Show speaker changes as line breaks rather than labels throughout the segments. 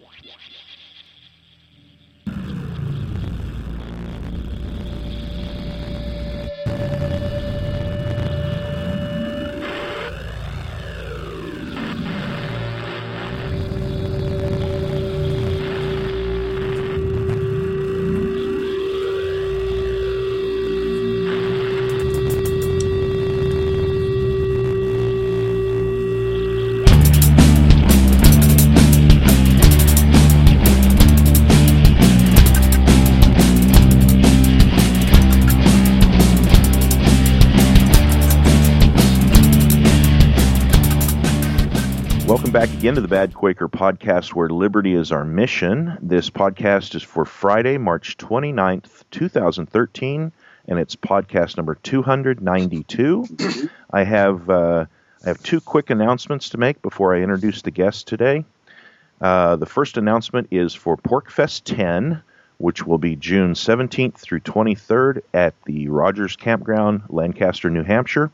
Welcome back again to the Bad Quaker podcast where liberty is our mission. This podcast is for Friday, March 29th, 2013, and it's podcast number 292. I have uh, I have two quick announcements to make before I introduce the guest today. Uh, the first announcement is for PorcFest 10, which will be June 17th through 23rd at the Rogers Campground, Lancaster, New Hampshire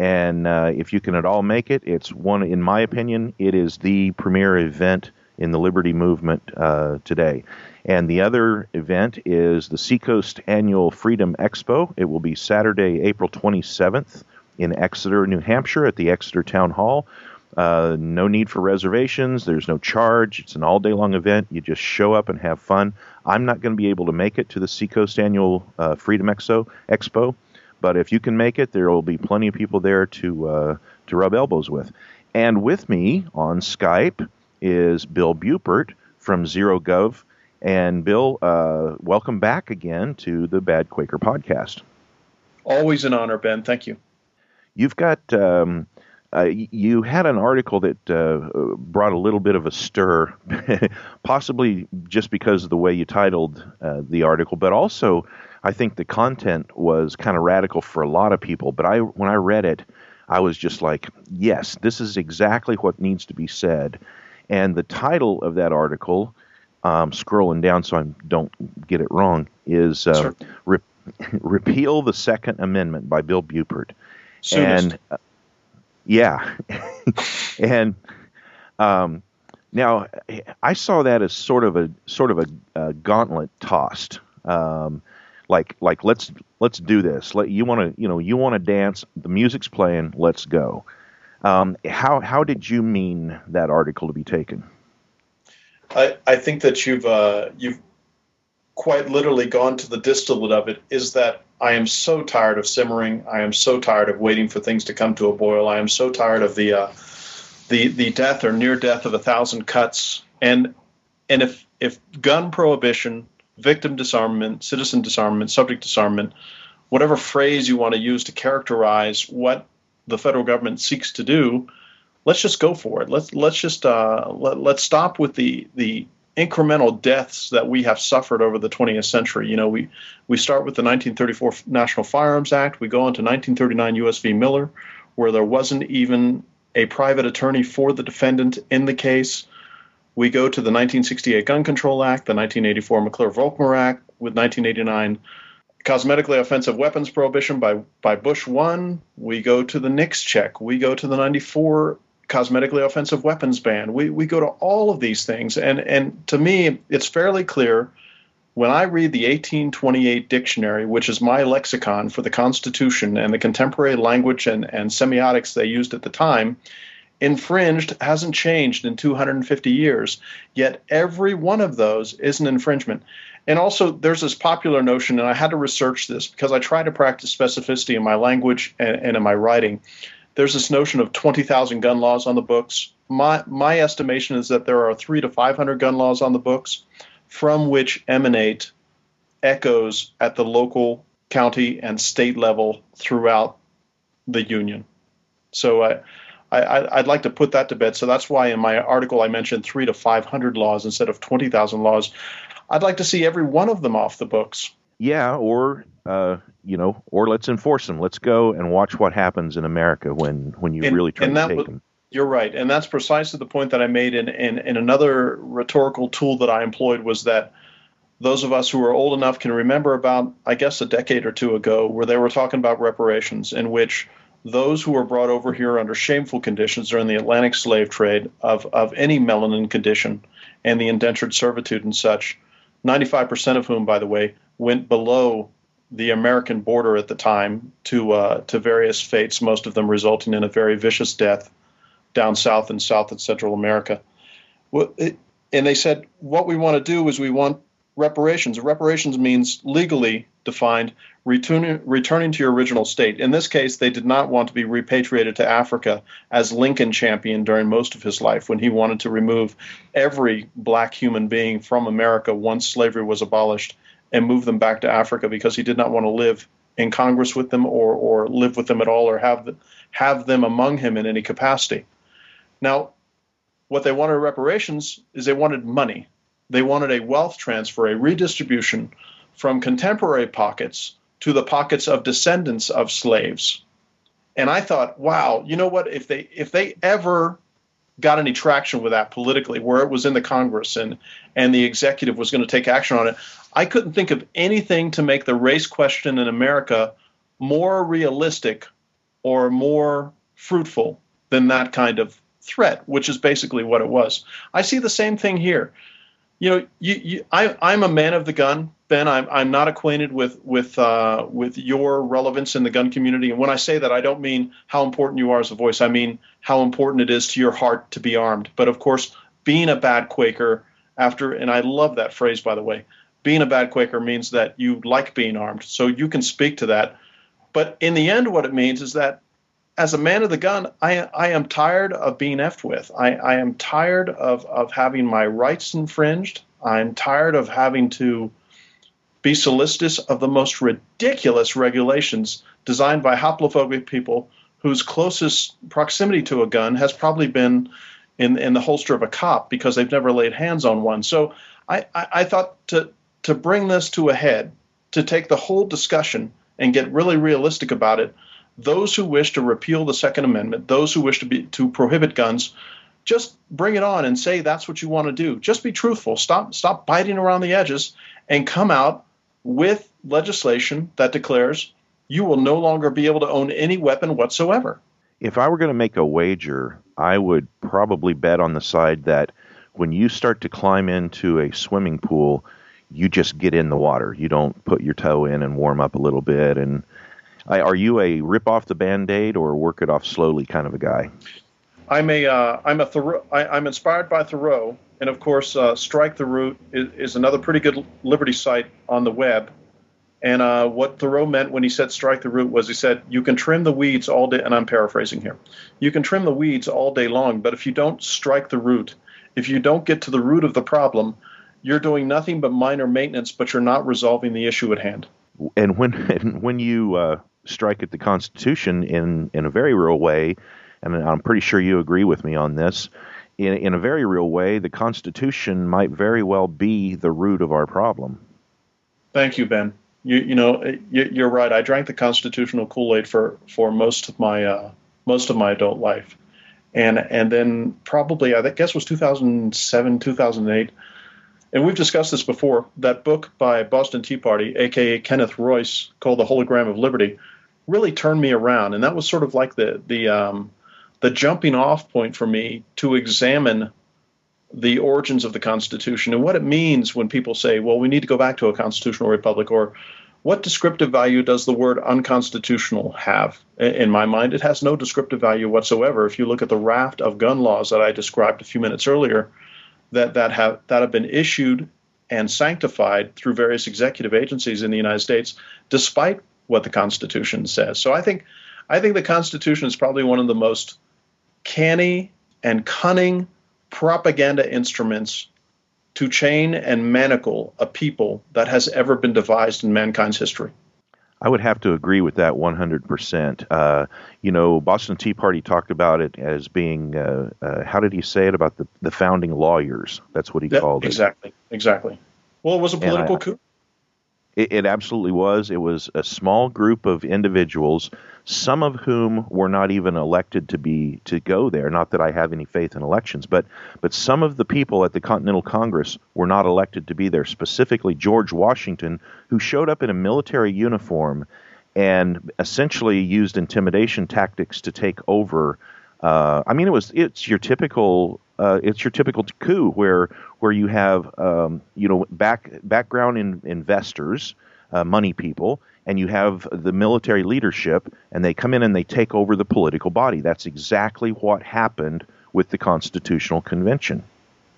and uh, if you can at all make it, it's one, in my opinion, it is the premier event in the liberty movement uh, today. And the other event is the Seacoast Annual Freedom Expo. It will be Saturday, April 27th in Exeter, New Hampshire, at the Exeter Town Hall. Uh, no need for reservations. There's no charge. It's an all day long event. You just show up and have fun. I'm not going to be able to make it to the Seacoast Annual uh, Freedom Expo. Expo but if you can make it, there will be plenty of people there to uh, to rub elbows with. And with me on Skype is Bill Buppert from ZeroGov. And Bill, uh, welcome back again to the Bad Quaker podcast.
Always an honor, Ben. Thank you.
You've got um, uh, you had an article that uh, brought a little bit of a stir, possibly just because of the way you titled uh, the article, but also I think the content was kind of radical for a lot of people, but I when I read it, I was just like, yes, this is exactly what needs to be said. And the title of that article, um, scrolling down so I don't get it wrong, is uh, sure. Re- "Repeal the Second Amendment" by Bill Buppert.
Soonest. And uh,
yeah, and um, now I saw that as sort of a sort of a, a gauntlet tossed. Um, like like let's let's do this. Let you want to you know you want to dance. The music's playing. Let's go. Um, how how did you mean that article to be taken?
I I think that you've uh, you've quite literally gone to the distillate of it. Is that I am so tired of simmering. I am so tired of waiting for things to come to a boil. I am so tired of the uh, the the death or near death of a thousand cuts. And and if if gun prohibition victim disarmament, citizen disarmament, subject disarmament, whatever phrase you want to use to characterize what the federal government seeks to do, let's just go for it. Let's let's just uh, let, let's stop with the the incremental deaths that we have suffered over the 20th century. You know, we we start with the 1934 National Firearms Act. We go into 1939 U.S. v. Miller, where there wasn't even a private attorney for the defendant in the case we go to the 1968 Gun Control Act, the 1984 McClure-Volkmer Act, with 1989 cosmetically offensive weapons prohibition by by Bush one. We go to the NICS check. We go to the 94 cosmetically offensive weapons ban. We we go to all of these things, and and to me, it's fairly clear when I read the 1828 dictionary, which is my lexicon for the Constitution and the contemporary language and, and semiotics they used at the time, infringed hasn't changed in 250 years, yet every one of those is an infringement. And also, there's this popular notion, and I had to research this because I try to practice specificity in my language and, and in my writing. There's this notion of 20,000 gun laws on the books. My, my estimation is that there are three to 500 gun laws on the books from which emanate echoes at the local, county, and state level throughout the union. So I, I, would like to put that to bed. So that's why in my article I mentioned three to 500 laws instead of 20,000 laws. I'd like to see every one of them off the books.
Yeah, or uh, you know, or let's enforce them. Let's go and watch what happens in America when when you
and,
really try to take
was,
them.
You're right, and that's precisely the point that I made. In, in in another rhetorical tool that I employed was that those of us who are old enough can remember about, I guess, a decade or two ago, where they were talking about reparations, in which those who were brought over here under shameful conditions during the Atlantic slave trade of, of any melanin condition and the indentured servitude and such, 95% of whom, by the way, went below the American border at the time to uh, to various fates, most of them resulting in a very vicious death down south in South and Central America. And they said what we want to do is we want reparations. Reparations means legally defined returning, returning to your original state. In this case, they did not want to be repatriated to Africa as Lincoln championed during most of his life when he wanted to remove every black human being from America once slavery was abolished and move them back to Africa because he did not want to live in Congress with them or, or live with them at all or have, have them among him in any capacity. Now, what they wanted reparations is they wanted money. They wanted a wealth transfer, a redistribution from contemporary pockets to the pockets of descendants of slaves. And I thought, wow, you know what? If they if they ever got any traction with that politically, where it was in the Congress and and the executive was going to take action on it, I couldn't think of anything to make the race question in America more realistic or more fruitful than that kind of threat, which is basically what it was. I see the same thing here. You know, you, you, I, I'm a man of the gun, Ben. I'm, I'm not acquainted with with uh, with your relevance in the gun community, and when I say that, I don't mean how important you are as a voice. I mean how important it is to your heart to be armed. But of course, being a bad Quaker after, and I love that phrase by the way, being a bad Quaker means that you like being armed, so you can speak to that. But in the end, what it means is that as a man of the gun, I, I am tired of being effed with. I, I am tired of, of having my rights infringed. I'm tired of having to be solicitous of the most ridiculous regulations designed by hoplophobic people whose closest proximity to a gun has probably been in, in the holster of a cop because they've never laid hands on one. So I, I, I thought to, to bring this to a head, to take the whole discussion and get really realistic about it, those who wish to repeal the Second Amendment, those who wish to be to prohibit guns, just bring it on and say that's what you want to do. Just be truthful. Stop stop biting around the edges and come out with legislation that declares you will no longer be able to own any weapon whatsoever.
If I were going to make a wager, I would probably bet on the side that when you start to climb into a swimming pool, you just get in the water. You don't put your toe in and warm up a little bit. And are you a rip off the band aid or work it off slowly kind of a guy?
I'm a uh, I'm a Thoreau, I, am inspired by Thoreau, and of course, uh, Strike the Root is, is, another pretty good liberty site on the web. And uh, what Thoreau meant when he said strike the root was he said you can trim the weeds all day, and I'm paraphrasing here. You can trim the weeds all day long, but if you don't strike the root, if you don't get to the root of the problem, you're doing nothing but minor maintenance, but you're not resolving the issue at hand.
And when and when you uh, strike at the Constitution in in a very real way, and I'm pretty sure you agree with me on this. In, in a very real way, the Constitution might very well be the root of our problem.
Thank you, Ben. You, you know, you, are right. I drank the constitutional Kool Aid for, for most of my uh, most of my adult life, and and then probably I guess it was 2007, 2008 and we've discussed this before. That book by Boston T. Party, aka Kenneth Royce, called The Hologram of Liberty, really turned me around, and that was sort of like the the um, the jumping off point for me to examine the origins of the Constitution and what it means when people say, "Well, we need to go back to a constitutional republic," or what descriptive value does the word unconstitutional have? In my mind, it has no descriptive value whatsoever. If you look at the raft of gun laws that I described a few minutes earlier, that that have that have been issued and sanctified through various executive agencies in the United States, despite what the Constitution says. So I think I think the Constitution is probably one of the most canny and cunning propaganda instruments to chain and manacle a people that has ever been devised in mankind's history.
I would have to agree with that 100%. Uh, you know, Boston T. Party talked about it as being, uh, uh, how did he say it about the, the founding lawyers? That's what he called
exactly, it. Exactly, exactly. Well, it was a political I, coup.
It, it, absolutely was. It was a small group of individuals, some of whom were not even elected to be to go there. Not that I have any faith in elections, but but some of the people at the Continental Congress were not elected to be there. Specifically, George Washington, who showed up in a military uniform and essentially used intimidation tactics to take over. Uh, I mean, it was it's your typical uh, it's your typical coup where where you have um, you know back background in investors, uh, money people, and you have the military leadership, and they come in and they take over the political body. That's exactly what happened with the Constitutional Convention.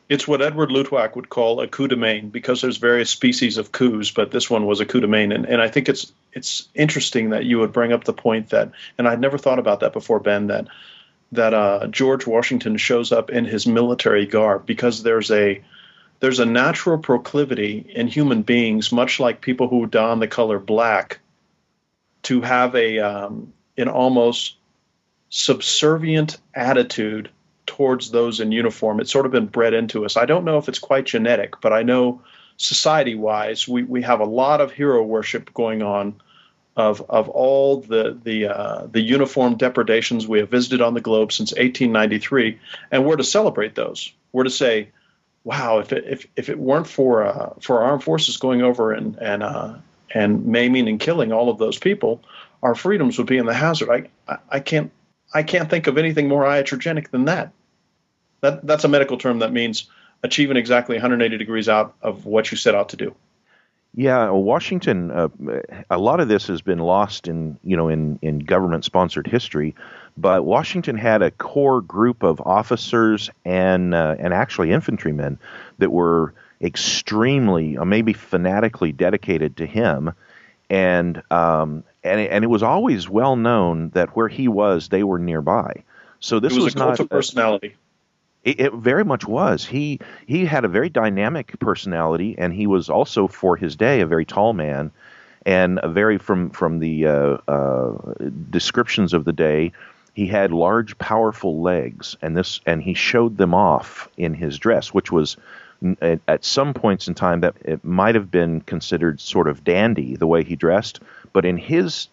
It's what Edward Luttwak would call a coup de main because there's various species of coups, but this one was a coup de main. And, and I think it's it's interesting that you would bring up the point that, and I'd never thought about that before, Ben, that that uh, George Washington shows up in his military garb because there's a there's a natural proclivity in human beings, much like people who don the color black, to have a um, an almost subservient attitude towards those in uniform. It's sort of been bred into us. I don't know if it's quite genetic, but I know society wise, we, we have a lot of hero worship going on of of all the the uh, the uniform depredations we have visited on the globe since 1893, and we're to celebrate those. We're to say, wow, if it, if if it weren't for uh, for our armed forces going over and and uh, and maiming and killing all of those people, our freedoms would be in the hazard. I I, I can't I can't think of anything more iatrogenic than that. That that's a medical term that means achieving exactly 180 degrees out of what you set out to do.
Yeah, Washington. Uh, a lot of this has been lost in you know in in government sponsored history, but Washington had a core group of officers and uh, and actually infantrymen that were extremely, uh, maybe fanatically dedicated to him, and um, and it, and it was always well known that where he was, they were nearby. So this
it was,
was
a cult
not
of personality.
It, it, very much was. He he had a very dynamic personality, and he was also, for his day, a very tall man, and a very from from the uh, uh, descriptions of the day, he had large, powerful legs, and this and he showed them off in his dress, which was at some points in time that it might have been considered sort of dandy the way he dressed, but in his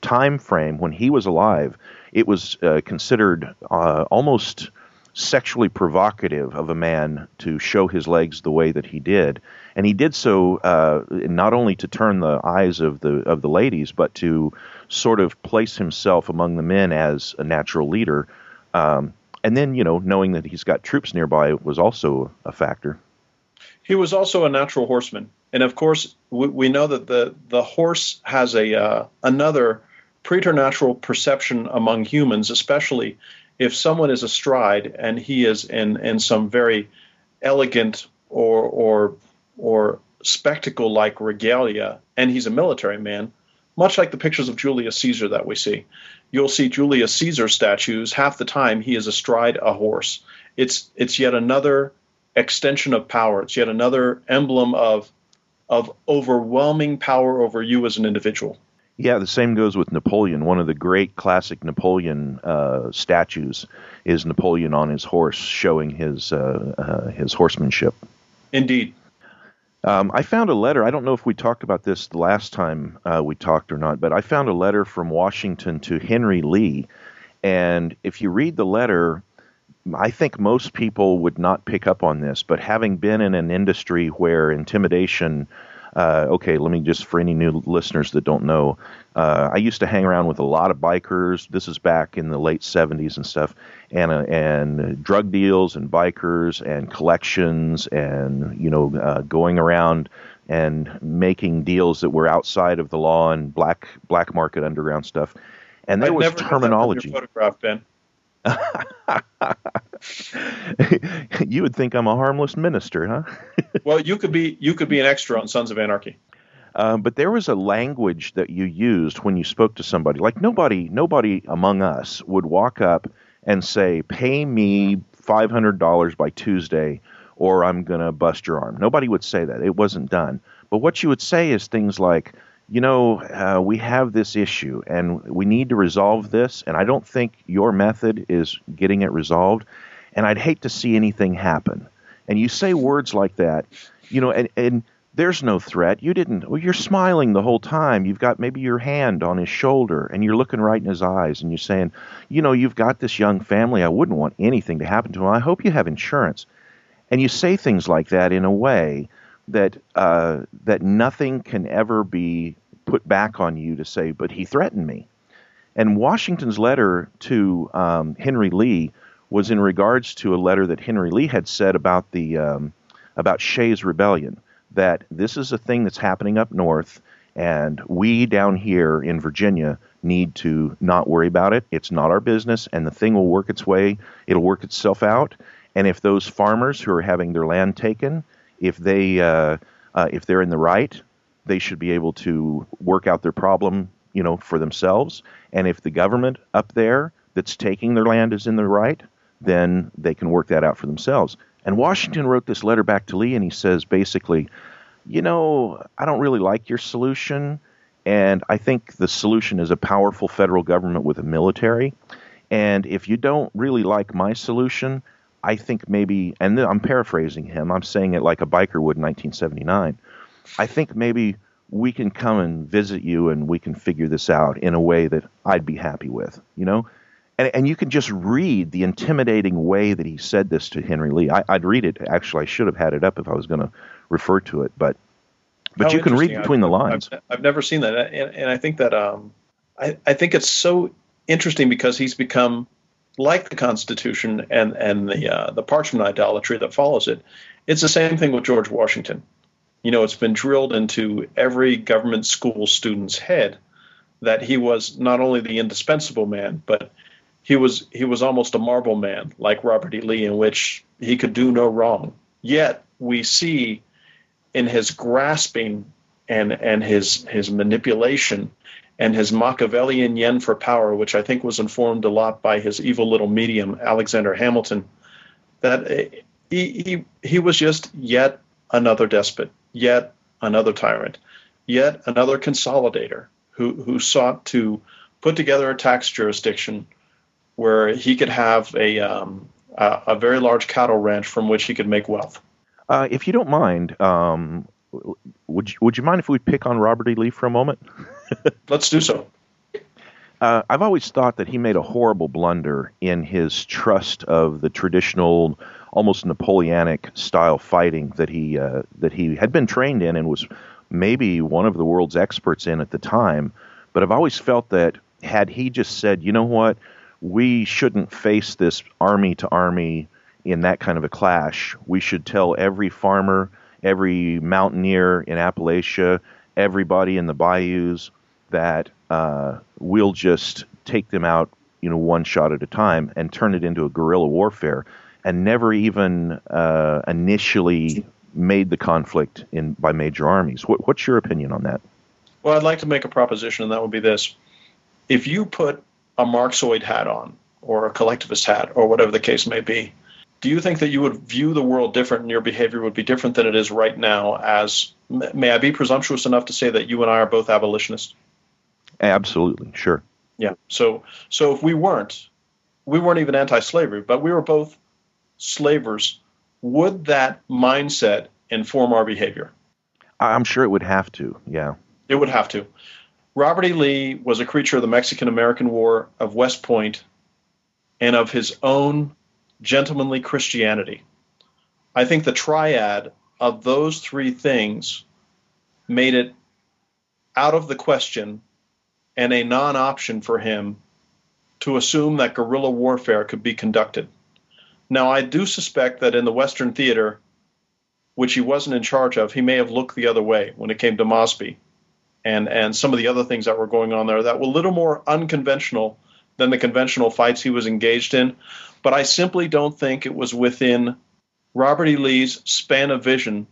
time frame when he was alive, it was uh, considered uh, almost sexually provocative of a man to show his legs the way that he did, and he did so uh, not only to turn the eyes of the of the ladies, but to sort of place himself among the men as a natural leader. Um, and then, you know, knowing that he's got troops nearby was also a factor.
He was also a natural horseman, and of course, we, we know that the the horse has a uh, another preternatural perception among humans, especially if someone is astride and he is in, in some very elegant or or or spectacle like regalia and he's a military man, much like the pictures of Julius Caesar that we see. You'll see Julius Caesar statues half the time he is astride a horse. It's it's yet another extension of power. It's yet another emblem of of overwhelming power over you as an individual.
Yeah, the same goes with Napoleon. One of the great classic Napoleon uh, statues is Napoleon on his horse, showing his uh, uh, his horsemanship.
Indeed.
Um, I found a letter. I don't know if we talked about this the last time uh, we talked or not, but I found a letter from Washington to Henry Lee, and if you read the letter, I think most people would not pick up on this. But having been in an industry where intimidation uh, okay, let me just for any new listeners that don't know, uh, I used to hang around with a lot of bikers. This is back in the late 70s and stuff, and uh, and drug deals and bikers and collections and you know uh, going around and making deals that were outside of the law and black black market underground stuff. And there
I've
was terminology.
photograph, Ben.
you would think I'm a harmless minister, huh?
well, you could be you could be an extra on Sons of Anarchy.
Uh, but there was a language that you used when you spoke to somebody. Like nobody, nobody among us would walk up and say, "Pay me five hundred dollars by Tuesday, or I'm going to bust your arm." Nobody would say that. It wasn't done. But what you would say is things like, you know, uh, we have this issue and we need to resolve this, and I don't think your method is getting it resolved, and I'd hate to see anything happen. And you say words like that, you know, and, and there's no threat. You didn't, well, you're smiling the whole time. You've got maybe your hand on his shoulder and you're looking right in his eyes and you're saying, you know, you've got this young family. I wouldn't want anything to happen to him. I hope you have insurance. And you say things like that in a way that uh, that nothing can ever be put back on you to say, but he threatened me. And Washington's letter to um, Henry Lee was in regards to a letter that Henry Lee had said about the um, about Shays' rebellion. That this is a thing that's happening up north, and we down here in Virginia need to not worry about it. It's not our business, and the thing will work its way. It'll work itself out. And if those farmers who are having their land taken, if they uh, uh, if they're in the right, they should be able to work out their problem, you know, for themselves. And if the government up there that's taking their land is in the right, then they can work that out for themselves. And Washington wrote this letter back to Lee, and he says basically, you know, I don't really like your solution, and I think the solution is a powerful federal government with a military. And if you don't really like my solution, I think maybe, and I'm paraphrasing him, I'm saying it like a biker would in 1979. I think maybe we can come and visit you and we can figure this out in a way that I'd be happy with, you know? And, and you can just read the intimidating way that he said this to Henry Lee. I, would read it. Actually, I should have had it up if I was going to refer to it, but but you can read between
I've,
the lines.
I've, I've, never seen that, and, and I think that um, I, I think it's so interesting because he's become like the Constitution and and the uh, the parchment idolatry that follows it. It's the same thing with George Washington. You know, it's been drilled into every government school student's head that he was not only the indispensable man, but he was he was almost a marble man like Robert E. Lee, in which he could do no wrong. Yet we see in his grasping and and his his manipulation and his Machiavellian yen for power, which I think was informed a lot by his evil little medium Alexander Hamilton, that he he, he was just yet another despot, yet another tyrant, yet another consolidator who who sought to put together a tax jurisdiction where he could have a, um, a, a, very large cattle ranch from which he could make wealth.
Uh, if you don't mind, um, would you, would you mind if we pick on Robert E. Lee for a moment?
Let's do so.
Uh, I've always thought that he made a horrible blunder in his trust of the traditional, almost Napoleonic style fighting that he uh, that he had been trained in and was maybe one of the world's experts in at the time. But I've always felt that had he just said, you know what, we shouldn't face this army to army in that kind of a clash. We should tell every farmer, every mountaineer in Appalachia, everybody in the bayous that uh, we'll just take them out, you know, one shot at a time and turn it into a guerrilla warfare, and never even uh, initially made the conflict in by major armies. What, what's your opinion on that?
Well, I'd like to make a proposition, and that would be this: if you put a Marxoid hat on or a collectivist hat or whatever the case may be, do you think that you would view the world different and your behavior would be different than it is right now as may I be presumptuous enough to say that you and I are both abolitionists?
Absolutely, sure.
Yeah. So so if we weren't we weren't even anti-slavery, but we were both slavers, would that mindset inform our behavior?
I'm sure it would have to. Yeah.
It would have to. Robert E. Lee was a creature of the Mexican American War, of West Point, and of his own gentlemanly Christianity. I think the triad of those three things made it out of the question and a non option for him to assume that guerrilla warfare could be conducted. Now, I do suspect that in the Western theater, which he wasn't in charge of, he may have looked the other way when it came to Mosby and and some of the other things that were going on there that were a little more unconventional than the conventional fights he was engaged in. But I simply don't think it was within Robert E. Lee's span of vision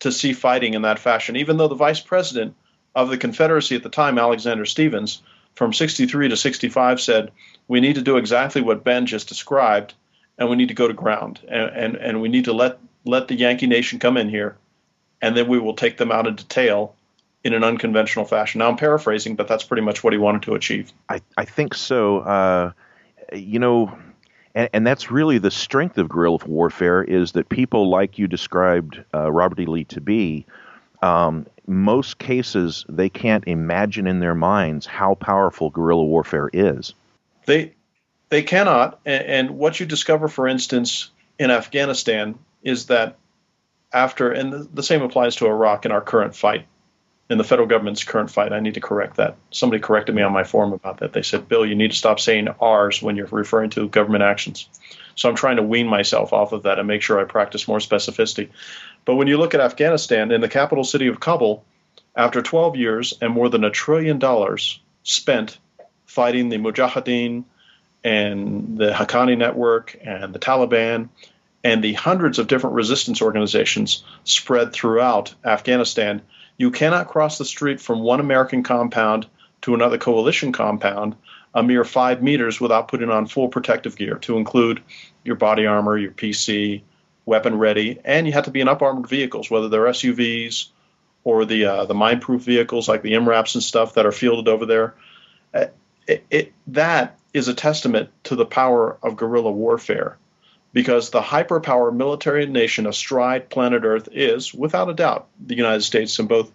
to see fighting in that fashion, even though the vice president of the Confederacy at the time, Alexander Stephens, from 63 to 65, said, We need to do exactly what Ben just described, and we need to go to ground, and, and, and we need to let, let the Yankee Nation come in here, and then we will take them out in detail in an unconventional fashion. Now I'm paraphrasing, but that's pretty much what he wanted to achieve.
I, I think so. Uh, you know, and, and, that's really the strength of guerrilla warfare is that people like you described uh, Robert E. Lee to be, um, most cases they can't imagine in their minds how powerful guerrilla warfare is.
They they cannot, and, what you discover, for instance, in Afghanistan is that after, and the, same applies to Iraq in our current fight in the federal government's current fight. I need to correct that. Somebody corrected me on my forum about that. They said, Bill, you need to stop saying ours when you're referring to government actions. So I'm trying to wean myself off of that and make sure I practice more specificity. But when you look at Afghanistan, in the capital city of Kabul, after 12 years and more than a trillion dollars spent fighting the Mujahideen and the Haqqani network and the Taliban and the hundreds of different resistance organizations spread throughout Afghanistan, you cannot cross the street from one American compound to another coalition compound a mere five meters without putting on full protective gear to include your body armor, your PC, weapon ready, and you have to be in up armored vehicles, whether they're SUVs or the uh, the mine-proof vehicles like the MRAPs and stuff that are fielded over there. Uh, it, it, that is a testament to the power of guerrilla warfare, because the hyperpower military nation astride planet Earth is, without a doubt, the United States in both.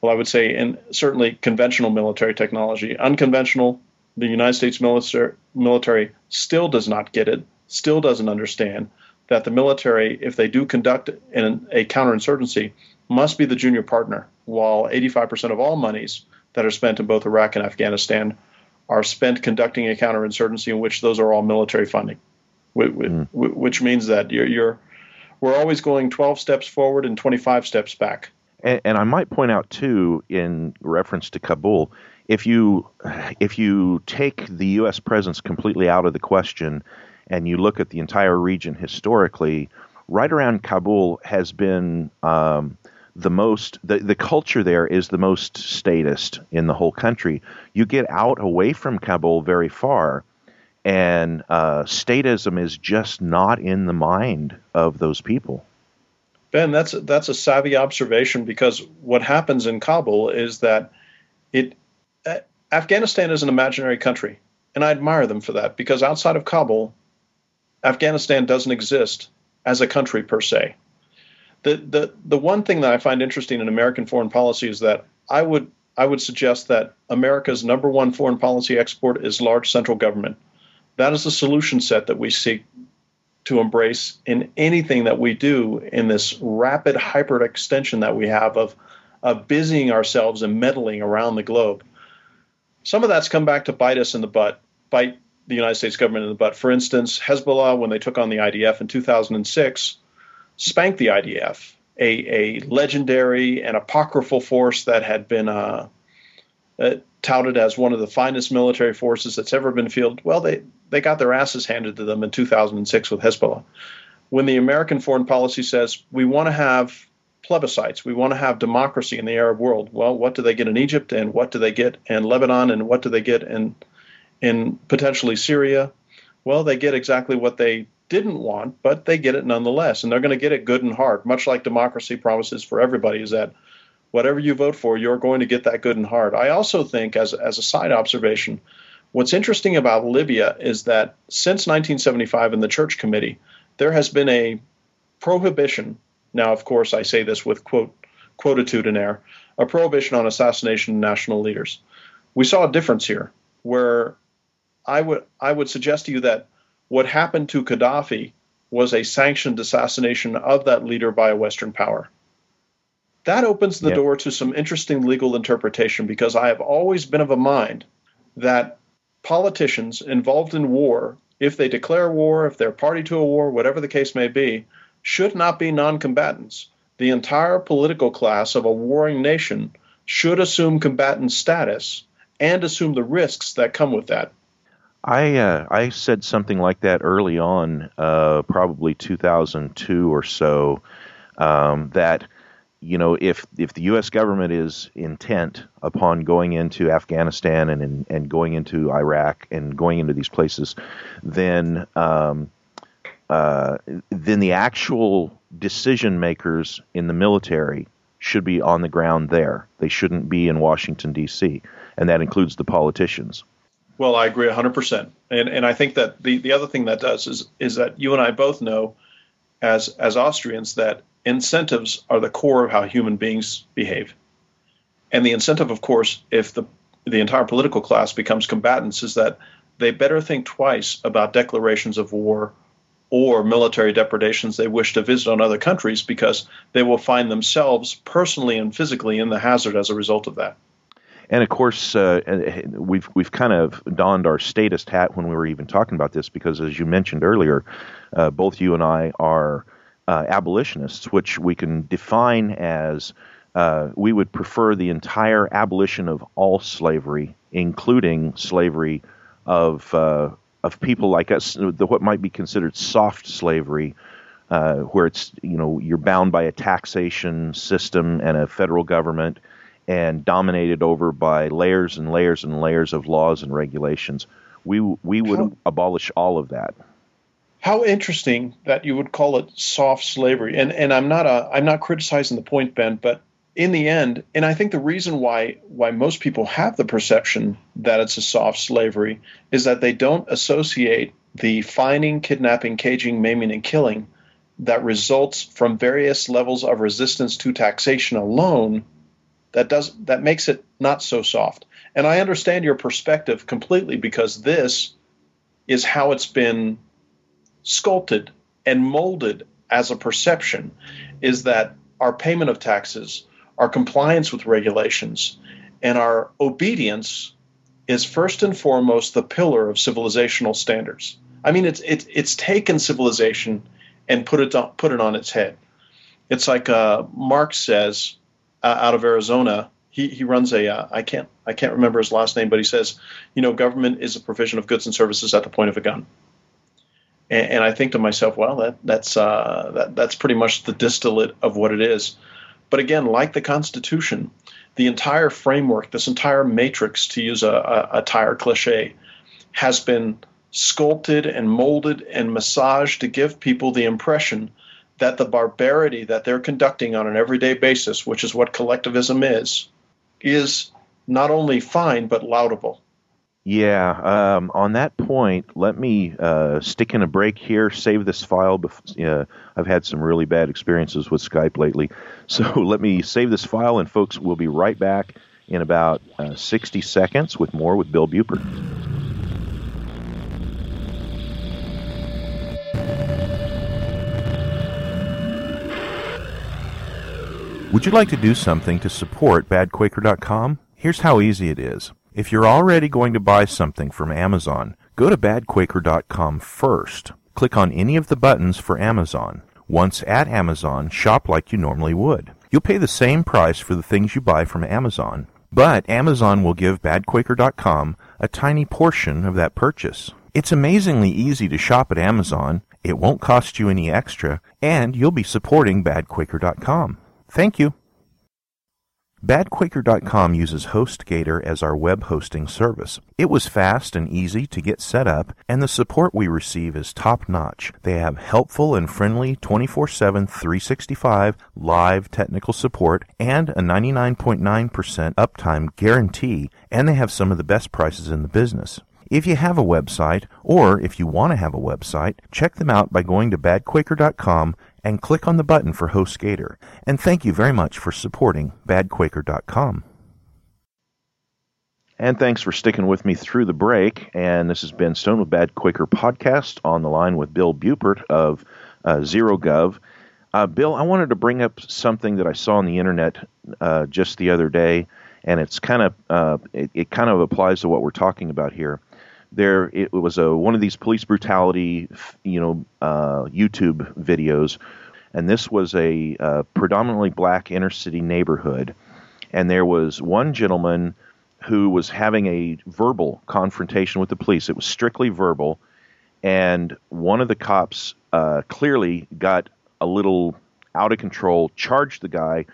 Well, I would say in certainly conventional military technology, unconventional. The United States military, military still does not get it, still doesn't understand that the military, if they do conduct an, a counterinsurgency, must be the junior partner, while 85% of all monies that are spent in both Iraq and Afghanistan are spent conducting a counterinsurgency in which those are all military funding, mm. which means that you're, you're, we're always going 12 steps forward and 25 steps back.
And, and I might point out too, in reference to Kabul, if you if you take the U.S. presence completely out of the question, and you look at the entire region historically, right around Kabul has been um, the most the, the culture there is the most statist in the whole country. You get out away from Kabul very far, and uh, statism is just not in the mind of those people.
Ben, that's that's a savvy observation because what happens in Kabul is that it uh, Afghanistan is an imaginary country, and I admire them for that because outside of Kabul, Afghanistan doesn't exist as a country per se the the the one thing that I find interesting in American foreign policy is that I would I would suggest that America's number one foreign policy export is large central government. That is the solution set that we seek to embrace in anything that we do in this rapid hyper extension that we have of of busying ourselves and meddling around the globe. Some of that's come back to bite us in the butt, bite the United States government in the butt. For instance, Hezbollah, when they took on the IDF in 2006, spanked the IDF, a, a legendary and apocryphal force that had been uh, uh, touted as one of the finest military forces that's ever been fielded. Well, they, they got their asses handed to them in 2006 with Hezbollah. When the American foreign policy says we want to have plebiscites, we want to have democracy in the Arab world, well, what do they get in Egypt and what do they get in Lebanon and what do they get in in potentially Syria? Well, they get exactly what they didn't want, but they get it nonetheless. And they're going to get it good and hard, much like democracy promises for everybody is that whatever you vote for, you're going to get that good and hard. I also think, as, as a side observation, what's interesting about Libya is that since 1975 in the Church Committee, there has been a prohibition. Now, of course, I say this with quote quotitudinaire, a prohibition on assassination of national leaders. We saw a difference here, where I would I would suggest to you that what happened to Gaddafi was a sanctioned assassination of that leader by a Western power. That opens the door to some interesting legal interpretation because I have always been of a mind that politicians involved in war, if they declare war, if they're party to a war, whatever the case may be, should not be non combatants. The entire political class of a warring nation should assume combatant status and assume the risks that come with that.
I uh, I said something like that early on, uh, probably 2002 or so. Um, that you know, if if the U.S. government is intent upon going into Afghanistan and and, and going into Iraq and going into these places, then um, uh, then the actual decision makers in the military should be on the ground there. They shouldn't be in Washington D.C. and that includes the politicians.
Well, I agree 100%. And and I think that the, the other thing that does is is that you and I both know as as Austrians that incentives are the core of how human beings behave. And the incentive of course if the the entire political class becomes combatants is that they better think twice about declarations of war or military depredations they wish to visit on other countries because they will find themselves personally and physically in the hazard as a result of that.
And of course, uh, we've we've kind of donned our statist hat when we were even talking about this because, as you mentioned earlier, uh, both you and I are uh, abolitionists, which we can define as uh, we would prefer the entire abolition of all slavery, including slavery of uh, of people like us, the, what might be considered soft slavery, uh, where it's you know you're bound by a taxation system and a federal government and dominated over by layers and layers and layers of laws and regulations. We we would how, abolish all of that.
How interesting that you would call it soft slavery. And and I'm not a I'm not criticizing the point, Ben, but in the end, and I think the reason why why most people have the perception that it's a soft slavery is that they don't associate the fining, kidnapping, caging, maiming, and killing that results from various levels of resistance to taxation alone that does that makes it not so soft. And I understand your perspective completely because this is how it's been sculpted and molded as a perception is that our payment of taxes, our compliance with regulations, and our obedience is first and foremost the pillar of civilizational standards. I mean, it's it's it's taken civilization and put it on, put it on its head. It's like uh, Marx says uh, out of Arizona. He, he runs a uh, I can't I can't remember his last name, but he says, you know, government is a provision of goods and services at the point of a gun. And, and I think to myself, well, that that's uh, that that's pretty much the distillate of what it is. But again, like the Constitution, the entire framework, this entire matrix, to use a, a, a tire cliche, has been sculpted and molded and massaged to give people the impression that the barbarity that they're conducting on an everyday basis, which is what collectivism is, is not only fine but laudable.
Yeah, um, on that point, let me uh, stick in a break here, save this file. Bef- uh, I've had some really bad experiences with Skype lately. So let me save this file, and folks, we'll be right back in about uh, 60 seconds with more with Bill Buppert. Would you like to do something to support badquaker.com? Here's how easy it is. If you're already going to buy something from Amazon, go to badquaker.com first. Click on any of the buttons for Amazon. Once at Amazon, shop like you normally would. You'll pay the same price for the things you buy from Amazon, but Amazon will give badquaker.com a tiny portion of that purchase. It's amazingly easy to shop at Amazon. It won't cost you any extra, and you'll be supporting badquaker.com. Thank you. BadQuaker.com uses HostGator as our web hosting service. It was fast and easy to get set up, and the support we receive is top notch. They have helpful and friendly 24 7, 365 live technical support and a 99.9% uptime guarantee, and they have some of the best prices in the business. If you have a website, or if you want to have a website, check them out by going to badquaker.com and click on the button for HostGator. And thank you very much for supporting badquaker.com. And thanks for sticking with me through the break. And this has been Stone with Bad Quaker podcast on the line with Bill Buppert of uh, ZeroGov. Uh, Bill, I wanted to bring up something that I saw on the internet uh, just the other day, and it's kind of uh, it, it, kind of applies to what we're talking about here there it was a one of these police brutality you know uh, YouTube videos, and this was a uh, predominantly black inner city neighborhood, and there was one gentleman who was having a verbal confrontation with the police. It was strictly verbal, and one of the cops uh, clearly got a little out of control, charged the guy,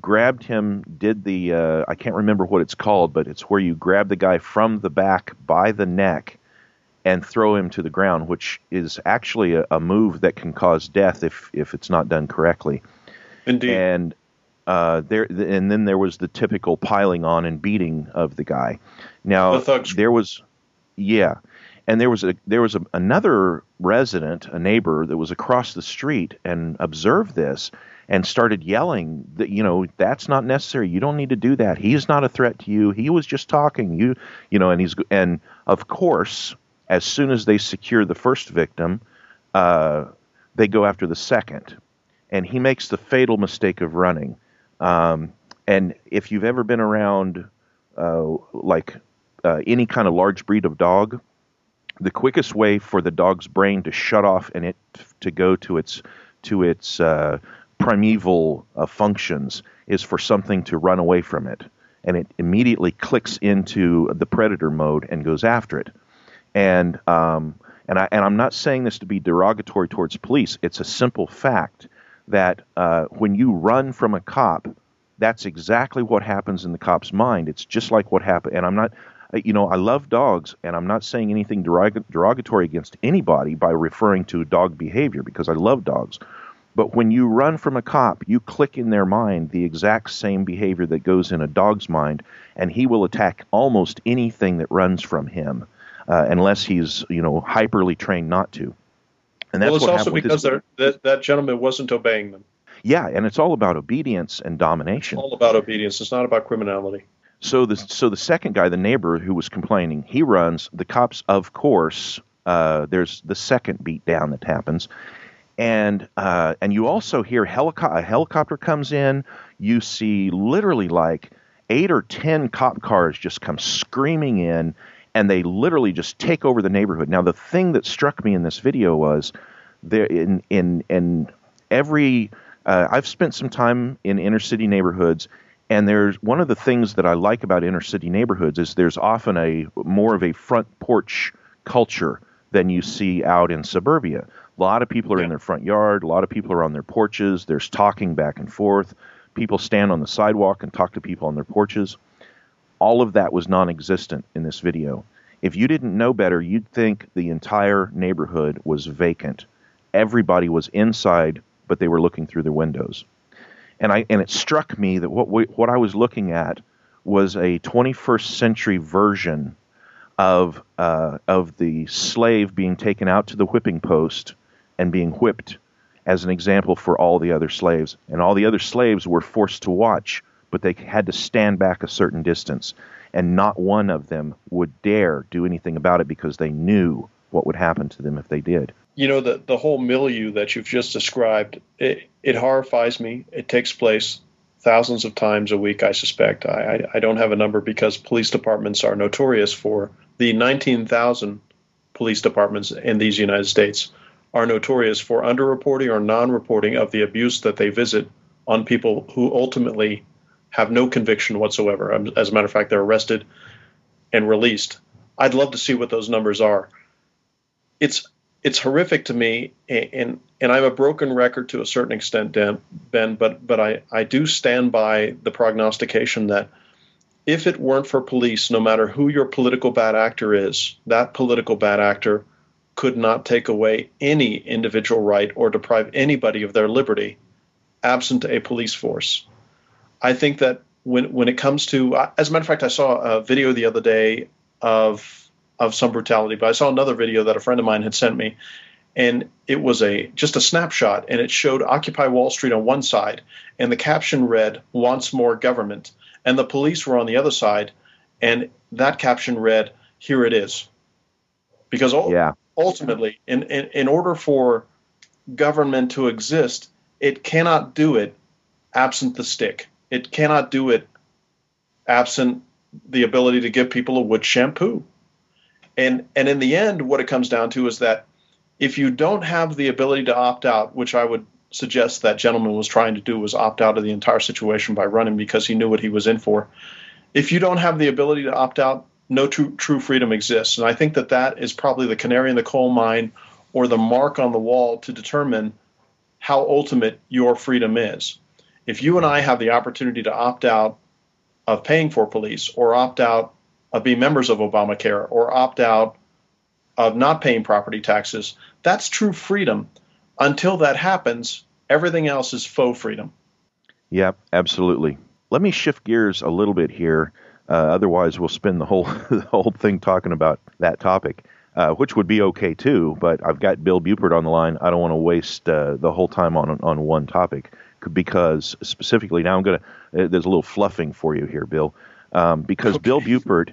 grabbed him, did the uh, I can't remember what it's called, but it's where you grab the guy from the back by the neck and throw him to the ground, which is actually a, a move that can cause death if if it's not done correctly.
Indeed.
And uh, there and then there was the typical piling on and beating of the guy. Now
the
there was, yeah, and there was a there was a, another resident, a neighbor that was across the street and observed this and started yelling that you know that's not necessary. You don't need to do that. He's not a threat to you. He was just talking. You you know and he's and of course as soon as they secure the first victim uh, they go after the second, and he makes the fatal mistake of running. Um, and if you've ever been around uh, like uh, any kind of large breed of dog, the quickest way for the dog's brain to shut off and it to go to its to its uh, primeval uh, functions is for something to run away from it, and it immediately clicks into the predator mode and goes after it. And um, and I and I'm not saying this to be derogatory towards police. It's a simple fact that uh, when you run from a cop, that's exactly what happens in the cop's mind. It's just like what happened. And I'm not, uh, you know, I love dogs, and I'm not saying anything derogatory against anybody by referring to dog behavior because I love dogs. But when you run from a cop, you click in their mind the exact same behavior that goes in a dog's mind, and he will attack almost anything that runs from him, uh, unless he's you know hyperly trained not to.
And that's well, it's also because that, that gentleman wasn't obeying them.
Yeah, and it's all about obedience and domination.
It's all about obedience. It's not about criminality.
So the so the second guy, the neighbor who was complaining, he runs. The cops, of course, uh, there's the second beat down that happens, and uh, and you also hear helico- a helicopter comes in. You see literally like eight or ten cop cars just come screaming in, and they literally just take over the neighborhood. Now, the thing that struck me in this video was there in in in every. Uh, I've spent some time in inner city neighborhoods, and there's one of the things that I like about inner city neighborhoods is there's often a more of a front porch culture than you see out in suburbia. A lot of people are yeah. in their front yard. A lot of people are on their porches. There's talking back and forth. People stand on the sidewalk and talk to people on their porches. All of that was non existent in this video. If you didn't know better, you'd think the entire neighborhood was vacant. Everybody was inside, but they were looking through their windows. And, I, and it struck me that what, we, what I was looking at was a 21st century version of, uh, of the slave being taken out to the whipping post and being whipped as an example for all the other slaves. And all the other slaves were forced to watch, but they had to stand back a certain distance. And not one of them would dare do anything about it because they knew what would happen to them if they did.
You know, the, the whole milieu that you've just described, it, it horrifies me. It takes place thousands of times a week, I suspect. I, I, I don't have a number because police departments are notorious for the 19,000 police departments in these United States are notorious for underreporting or non-reporting of the abuse that they visit on people who ultimately have no conviction whatsoever. Um, as a matter of fact, they're arrested and released. I'd love to see what those numbers are. It's it's horrific to me, and and I'm a broken record to a certain extent, Ben. But but I I do stand by the prognostication that if it weren't for police, no matter who your political bad actor is, that political bad actor could not take away any individual right or deprive anybody of their liberty absent a police force. I think that when when it comes to as a matter of fact I saw a video the other day of of some brutality, but I saw another video that a friend of mine had sent me and it was a just a snapshot and it showed Occupy Wall Street on one side and the caption read wants more government and the police were on the other side and that caption read here it is because yeah ultimately, in, in, in order for government to exist, it cannot do it absent the stick. It cannot do it absent the ability to give people a wood shampoo. And and in the end, what it comes down to is that if you don't have the ability to opt out, which I would suggest that gentleman was trying to do was opt out of the entire situation by running because he knew what he was in for. If you don't have the ability to opt out, no true, true freedom exists. And I think that that is probably the canary in the coal mine or the mark on the wall to determine how ultimate your freedom is. If you and I have the opportunity to opt out of paying for police or opt out of being members of Obamacare or opt out of not paying property taxes, that's true freedom. Until that happens, everything else is faux freedom.
Yep, absolutely. Let me shift gears a little bit here uh, otherwise, we'll spend the whole the whole thing talking about that topic, uh, which would be okay too. But I've got Bill Buppert on the line. I don't want to waste uh, the whole time on on one topic because specifically now I'm gonna. Uh, there's a little fluffing for you here, Bill, um, because okay. Bill Buppert,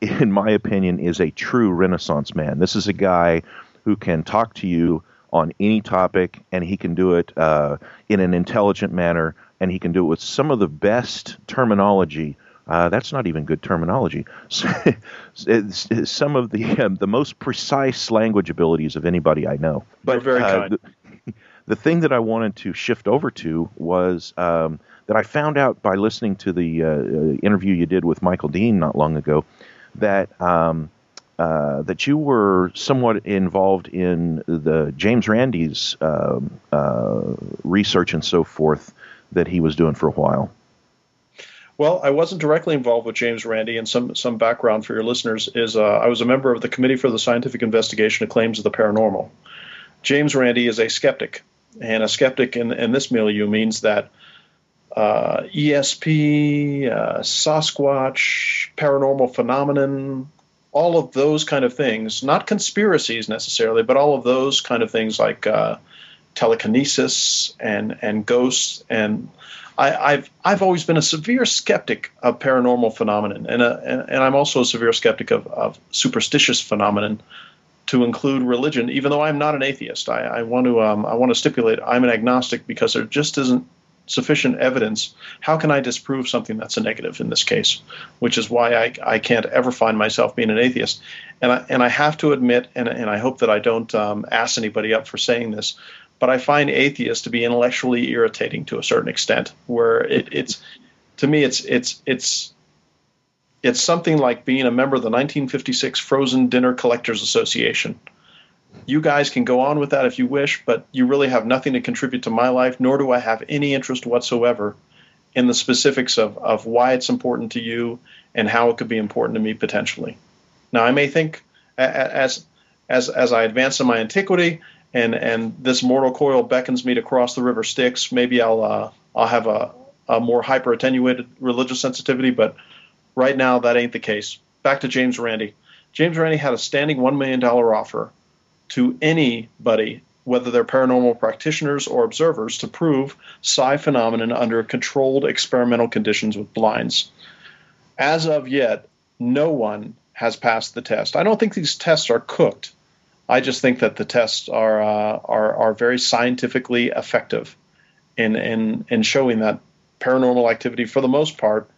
in my opinion, is a true Renaissance man. This is a guy who can talk to you on any topic, and he can do it uh, in an intelligent manner, and he can do it with some of the best terminology. Uh, that's not even good terminology. some of the um, the most precise language abilities of anybody I know.
But very uh,
kind. The, the, thing that I wanted to shift over to was um, that I found out by listening to the uh, uh, interview you did with Michael Dean not long ago that um, uh, that you were somewhat involved in the James Randi's um, uh, research and so forth that he was doing for a while.
Well, I wasn't directly involved with James Randi, and some some background for your listeners is uh, I was a member of the Committee for the Scientific Investigation of Claims of the Paranormal. James Randi is a skeptic, and a skeptic in, in this milieu means that uh, ESP, uh, Sasquatch, paranormal phenomenon, all of those kind of things, not conspiracies necessarily, but all of those kind of things like uh, telekinesis and and ghosts and I, have I've always been a severe skeptic of paranormal phenomenon, and, a, and, and I'm also a severe skeptic of, of superstitious phenomenon, to include religion. Even though I'm not an atheist, I, I want to um, I want to stipulate I'm an agnostic because there just isn't sufficient evidence, how can I disprove something that's a negative in this case? Which is why I, I can't ever find myself being an atheist. And I, and I have to admit, and, and I hope that I don't um, ask anybody up for saying this, but I find atheists to be intellectually irritating to a certain extent, where it, it's, to me, it's, it's, it's, it's something like being a member of the 1956 Frozen Dinner Collectors Association you guys can go on with that if you wish, but you really have nothing to contribute to my life, nor do I have any interest whatsoever in the specifics of, of why it's important to you and how it could be important to me potentially. Now, I may think as as as I advance in my antiquity and and this mortal coil beckons me to cross the river Styx, maybe I'll uh, I'll have a, a more hyper attenuated religious sensitivity, but right now that ain't the case. Back to James Randi. James Randi had a standing one million dollar offer to anybody, whether they're paranormal practitioners or observers, to prove psi phenomenon under controlled experimental conditions with blinds. As of yet, no one has passed the test. I don't think these tests are cooked. I just think that the tests are uh, are, are very scientifically effective in, in in showing that paranormal activity, for the most part,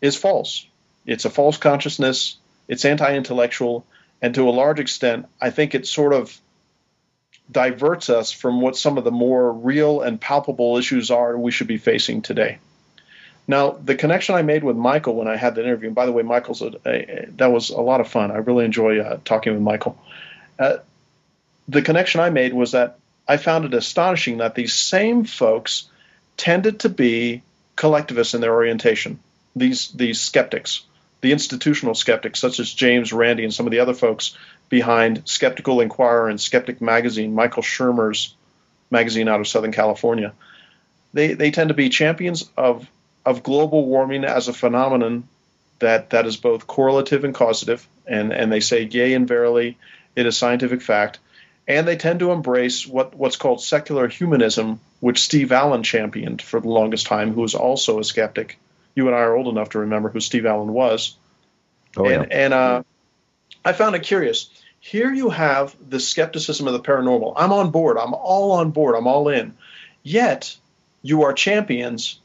is false. It's a false consciousness. It's anti-intellectual and to a large extent, I think it sort of diverts us from what some of the more real and palpable issues are we should be facing today. Now, the connection I made with Michael when I had the interview, and by the way, Michael's a, a, that was a lot of fun. I really enjoy uh, talking with Michael. Uh, the connection I made was that I found it astonishing that these same folks tended to be collectivists in their orientation. These these skeptics the institutional skeptics, such as James Randi and some of the other folks behind Skeptical Inquirer and Skeptic Magazine, Michael Shermer's magazine out of Southern California. They, they tend to be champions of, of global warming as a phenomenon that, that is both correlative and causative, and, and they say, yea and verily, it is scientific fact. And they tend to embrace what, what's called secular humanism, which Steve Allen championed for the longest time, who was also a skeptic you and I are old enough to remember who Steve Allen was.
Oh,
and,
yeah.
and uh, I found it curious. Here you have the skepticism of the paranormal. I'm on board. I'm all on board. I'm all in. Yet you are champions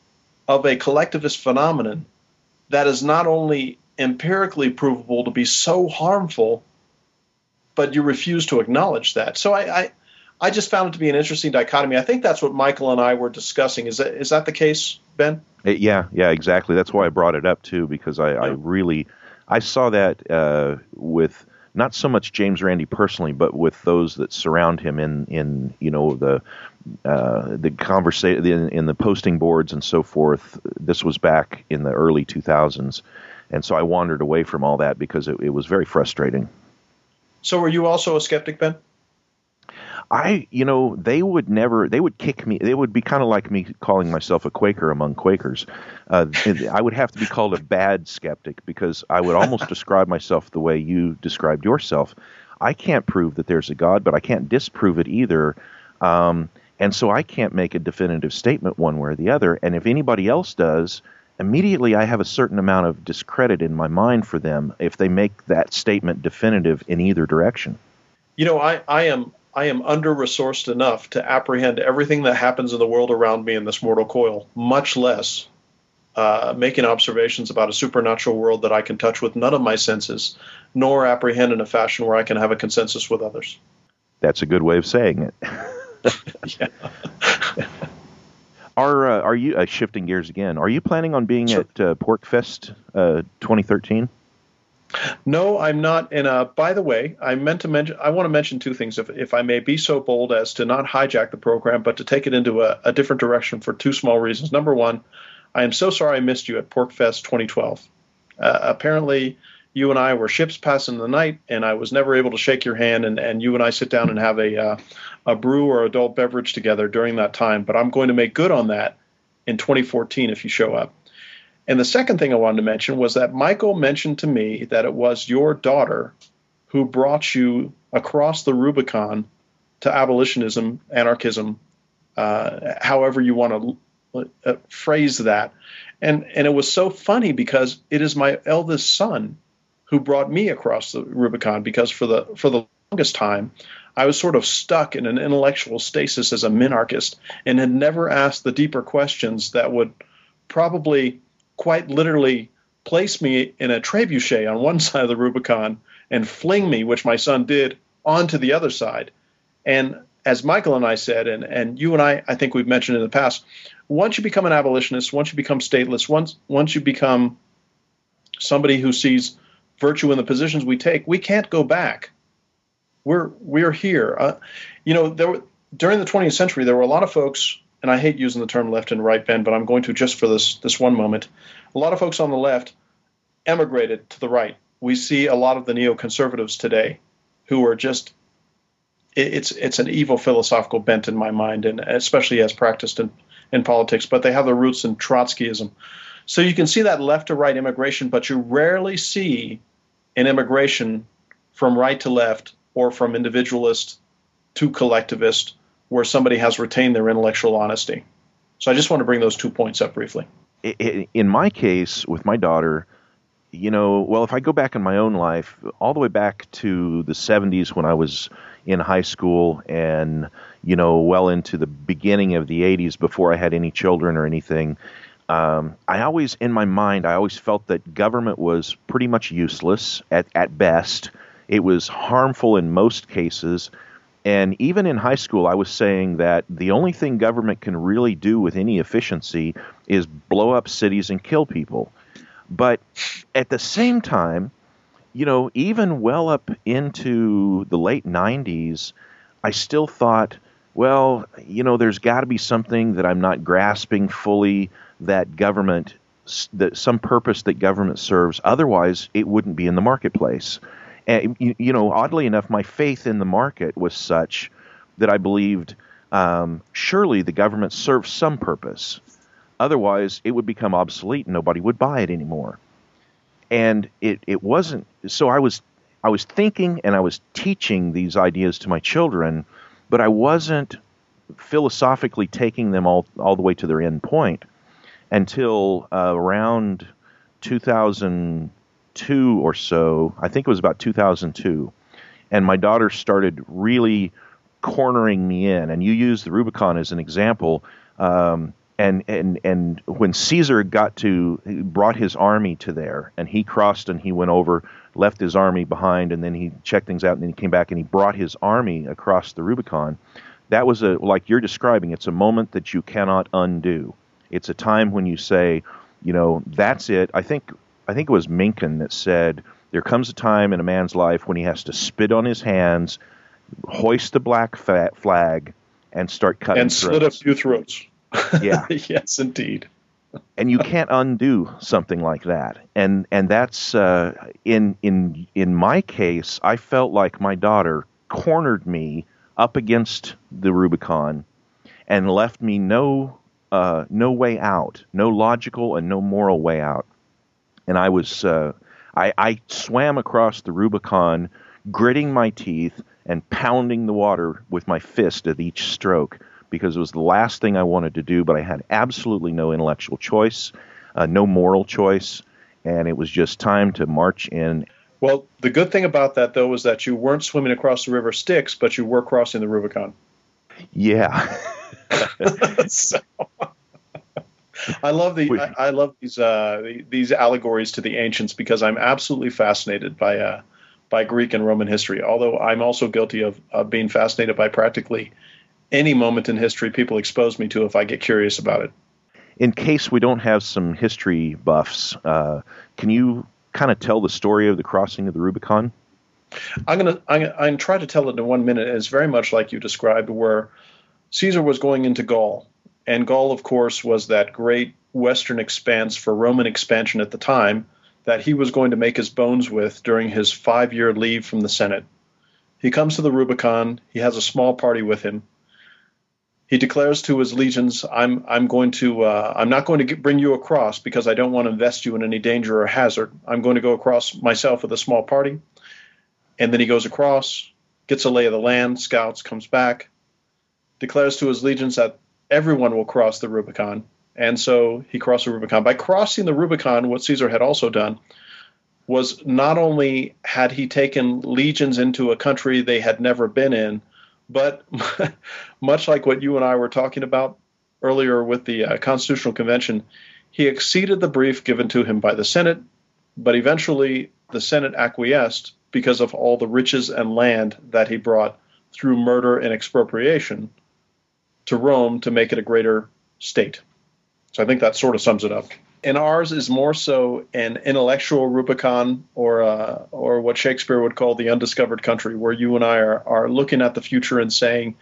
of a collectivist phenomenon that is not only empirically provable to be so harmful, but you refuse to acknowledge that. So I, I, I just found it to be an interesting dichotomy. I think that's what Michael and I were discussing. Is that is that the case, Ben?
It, yeah, yeah, exactly. That's why I brought it up too, because I, I really I saw that uh, with not so much James Randi personally, but with those that surround him in in you know the uh, the conversation in, in the posting boards and so forth. This was back in the early 2000s, and so I wandered away from all that because it, it was very frustrating.
So, were you also a skeptic, Ben?
I, you know, they would never, they would kick me. They would be kind of like me calling myself a Quaker among Quakers. Uh, I would have to be called a bad skeptic because I would almost describe myself the way you described yourself. I can't prove that there's a God, but I can't disprove it either. Um, and so I can't make a definitive statement one way or the other. And if anybody else does, immediately I have a certain amount of discredit in my mind for them if they make that statement definitive in either direction.
You know, I, I am I am under resourced enough to apprehend everything that happens in the world around me in this mortal coil, much less uh, making observations about a supernatural world that I can touch with none of my senses, nor apprehend in a fashion where I can have a consensus with others.
That's a good way of saying it. are uh, are you uh, shifting gears again? Are you planning on being sure. at uh, PorcFest uh, 2013?
No, I'm not. And uh, by the way, I meant to mention. I want to mention two things, if if I may be so bold as to not hijack the program, but to take it into a, a different direction for two small reasons. Number one, I am so sorry I missed you at PorcFest 2012. Uh, apparently, you and I were ships passing the night, and I was never able to shake your hand, and, and you and I sit down and have a uh, a brew or adult beverage together during that time. But I'm going to make good on that in 2014 if you show up. And the second thing I wanted to mention was that Michael mentioned to me that it was your daughter who brought you across the Rubicon to abolitionism, anarchism, uh, however you want to uh, phrase that. And and it was so funny because it is my eldest son who brought me across the Rubicon because for the for the longest time I was sort of stuck in an intellectual stasis as a minarchist and had never asked the deeper questions that would probably quite literally place me in a trebuchet on one side of the Rubicon and fling me, which my son did, onto the other side. And as Michael and I said, and, and you and I, I think we've mentioned in the past, once you become an abolitionist, once you become stateless, once once you become somebody who sees virtue in the positions we take, we can't go back. We're we're here. Uh, you know, there were, during the 20th century, there were a lot of folks and I hate using the term left and right, Ben, but I'm going to just for this this one moment. A lot of folks on the left emigrated to the right. We see a lot of the neoconservatives today who are just it's it's an evil philosophical bent in my mind, and especially as practiced in, in politics, but they have their roots in Trotskyism. So you can see that left to right immigration, but you rarely see an immigration from right to left or from individualist to collectivist where somebody has retained their intellectual honesty. So I just want to bring those two points up briefly.
In my case, with my daughter, you know, well, if I go back in my own life, all the way back to the 70s when I was in high school and, you know, well into the beginning of the 80s before I had any children or anything, um, I always, in my mind, I always felt that government was pretty much useless at, at best. It was harmful in most cases and even in high school, I was saying that the only thing government can really do with any efficiency is blow up cities and kill people. But at the same time, you know, even well up into the late 90s, I still thought, well, you know, there's got to be something that I'm not grasping fully that government, that some purpose that government serves. Otherwise, it wouldn't be in the marketplace. And, you, you, know, oddly enough, my faith in the market was such that I believed um, surely the government serves some purpose. Otherwise, it would become obsolete and nobody would buy it anymore. And it, it wasn't. So I was I was thinking and I was teaching these ideas to my children, but I wasn't philosophically taking them all all the way to their end point until uh, around 2000 2002 or so. I think it was about 2002. And my daughter started really cornering me in. And you used the Rubicon as an example. Um, and, and, and when Caesar got to, brought his army to there, and he crossed and he went over, left his army behind, and then he checked things out, and then he came back and he brought his army across the Rubicon. That was a, like you're describing, it's a moment that you cannot undo. It's a time when you say, you know, that's it. I think I think it was Mencken that said, There comes a time in a man's life when he has to spit on his hands, hoist the black flag, and start cutting
and slit a few throats.
Yeah.
yes, indeed.
and you can't undo something like that. And and that's uh, in in in my case, I felt like my daughter cornered me up against the Rubicon and left me no uh, no way out, no logical and no moral way out and I was uh, I, I swam across the Rubicon, gritting my teeth and pounding the water with my fist at each stroke because it was the last thing I wanted to do, but I had absolutely no intellectual choice, uh, no moral choice, and it was just time to march in.
Well, the good thing about that, though, was that you weren't swimming across the river Styx, but you were crossing the Rubicon.
Yeah.
so, I love the I, I love these uh, these allegories to the ancients because I'm absolutely fascinated by uh, by Greek and Roman history. Although I'm also guilty of, of being fascinated by practically any moment in history people expose me to if I get curious about it.
In case we don't have some history buffs, uh, can you kind of tell the story of the crossing of the Rubicon?
I'm gonna I'm, I'm gonna try to tell it in one minute. It's very much like you described, where Caesar was going into Gaul, and Gaul, of course, was that great western expanse for Roman expansion at the time that he was going to make his bones with during his five-year leave from the Senate. He comes to the Rubicon. He has a small party with him he declares to his legions, "I'm I'm going to uh, I'm not going to get, bring you across because I don't want to invest you in any danger or hazard. I'm going to go across myself with a small party." And then he goes across, gets a lay of the land, scouts, comes back, declares to his legions that everyone will cross the Rubicon, and so he crossed the Rubicon. By crossing the Rubicon, what Caesar had also done was not only had he taken legions into a country they had never been in but much like what you and I were talking about earlier with the uh, Constitutional Convention, he exceeded the brief given to him by the Senate, but eventually the Senate acquiesced because of all the riches and land that he brought through murder and expropriation to Rome to make it a greater state. So I think that sort of sums it up and ours is more so an intellectual Rubicon, or uh, or what Shakespeare would call the undiscovered country, where you and I are are looking at the future and saying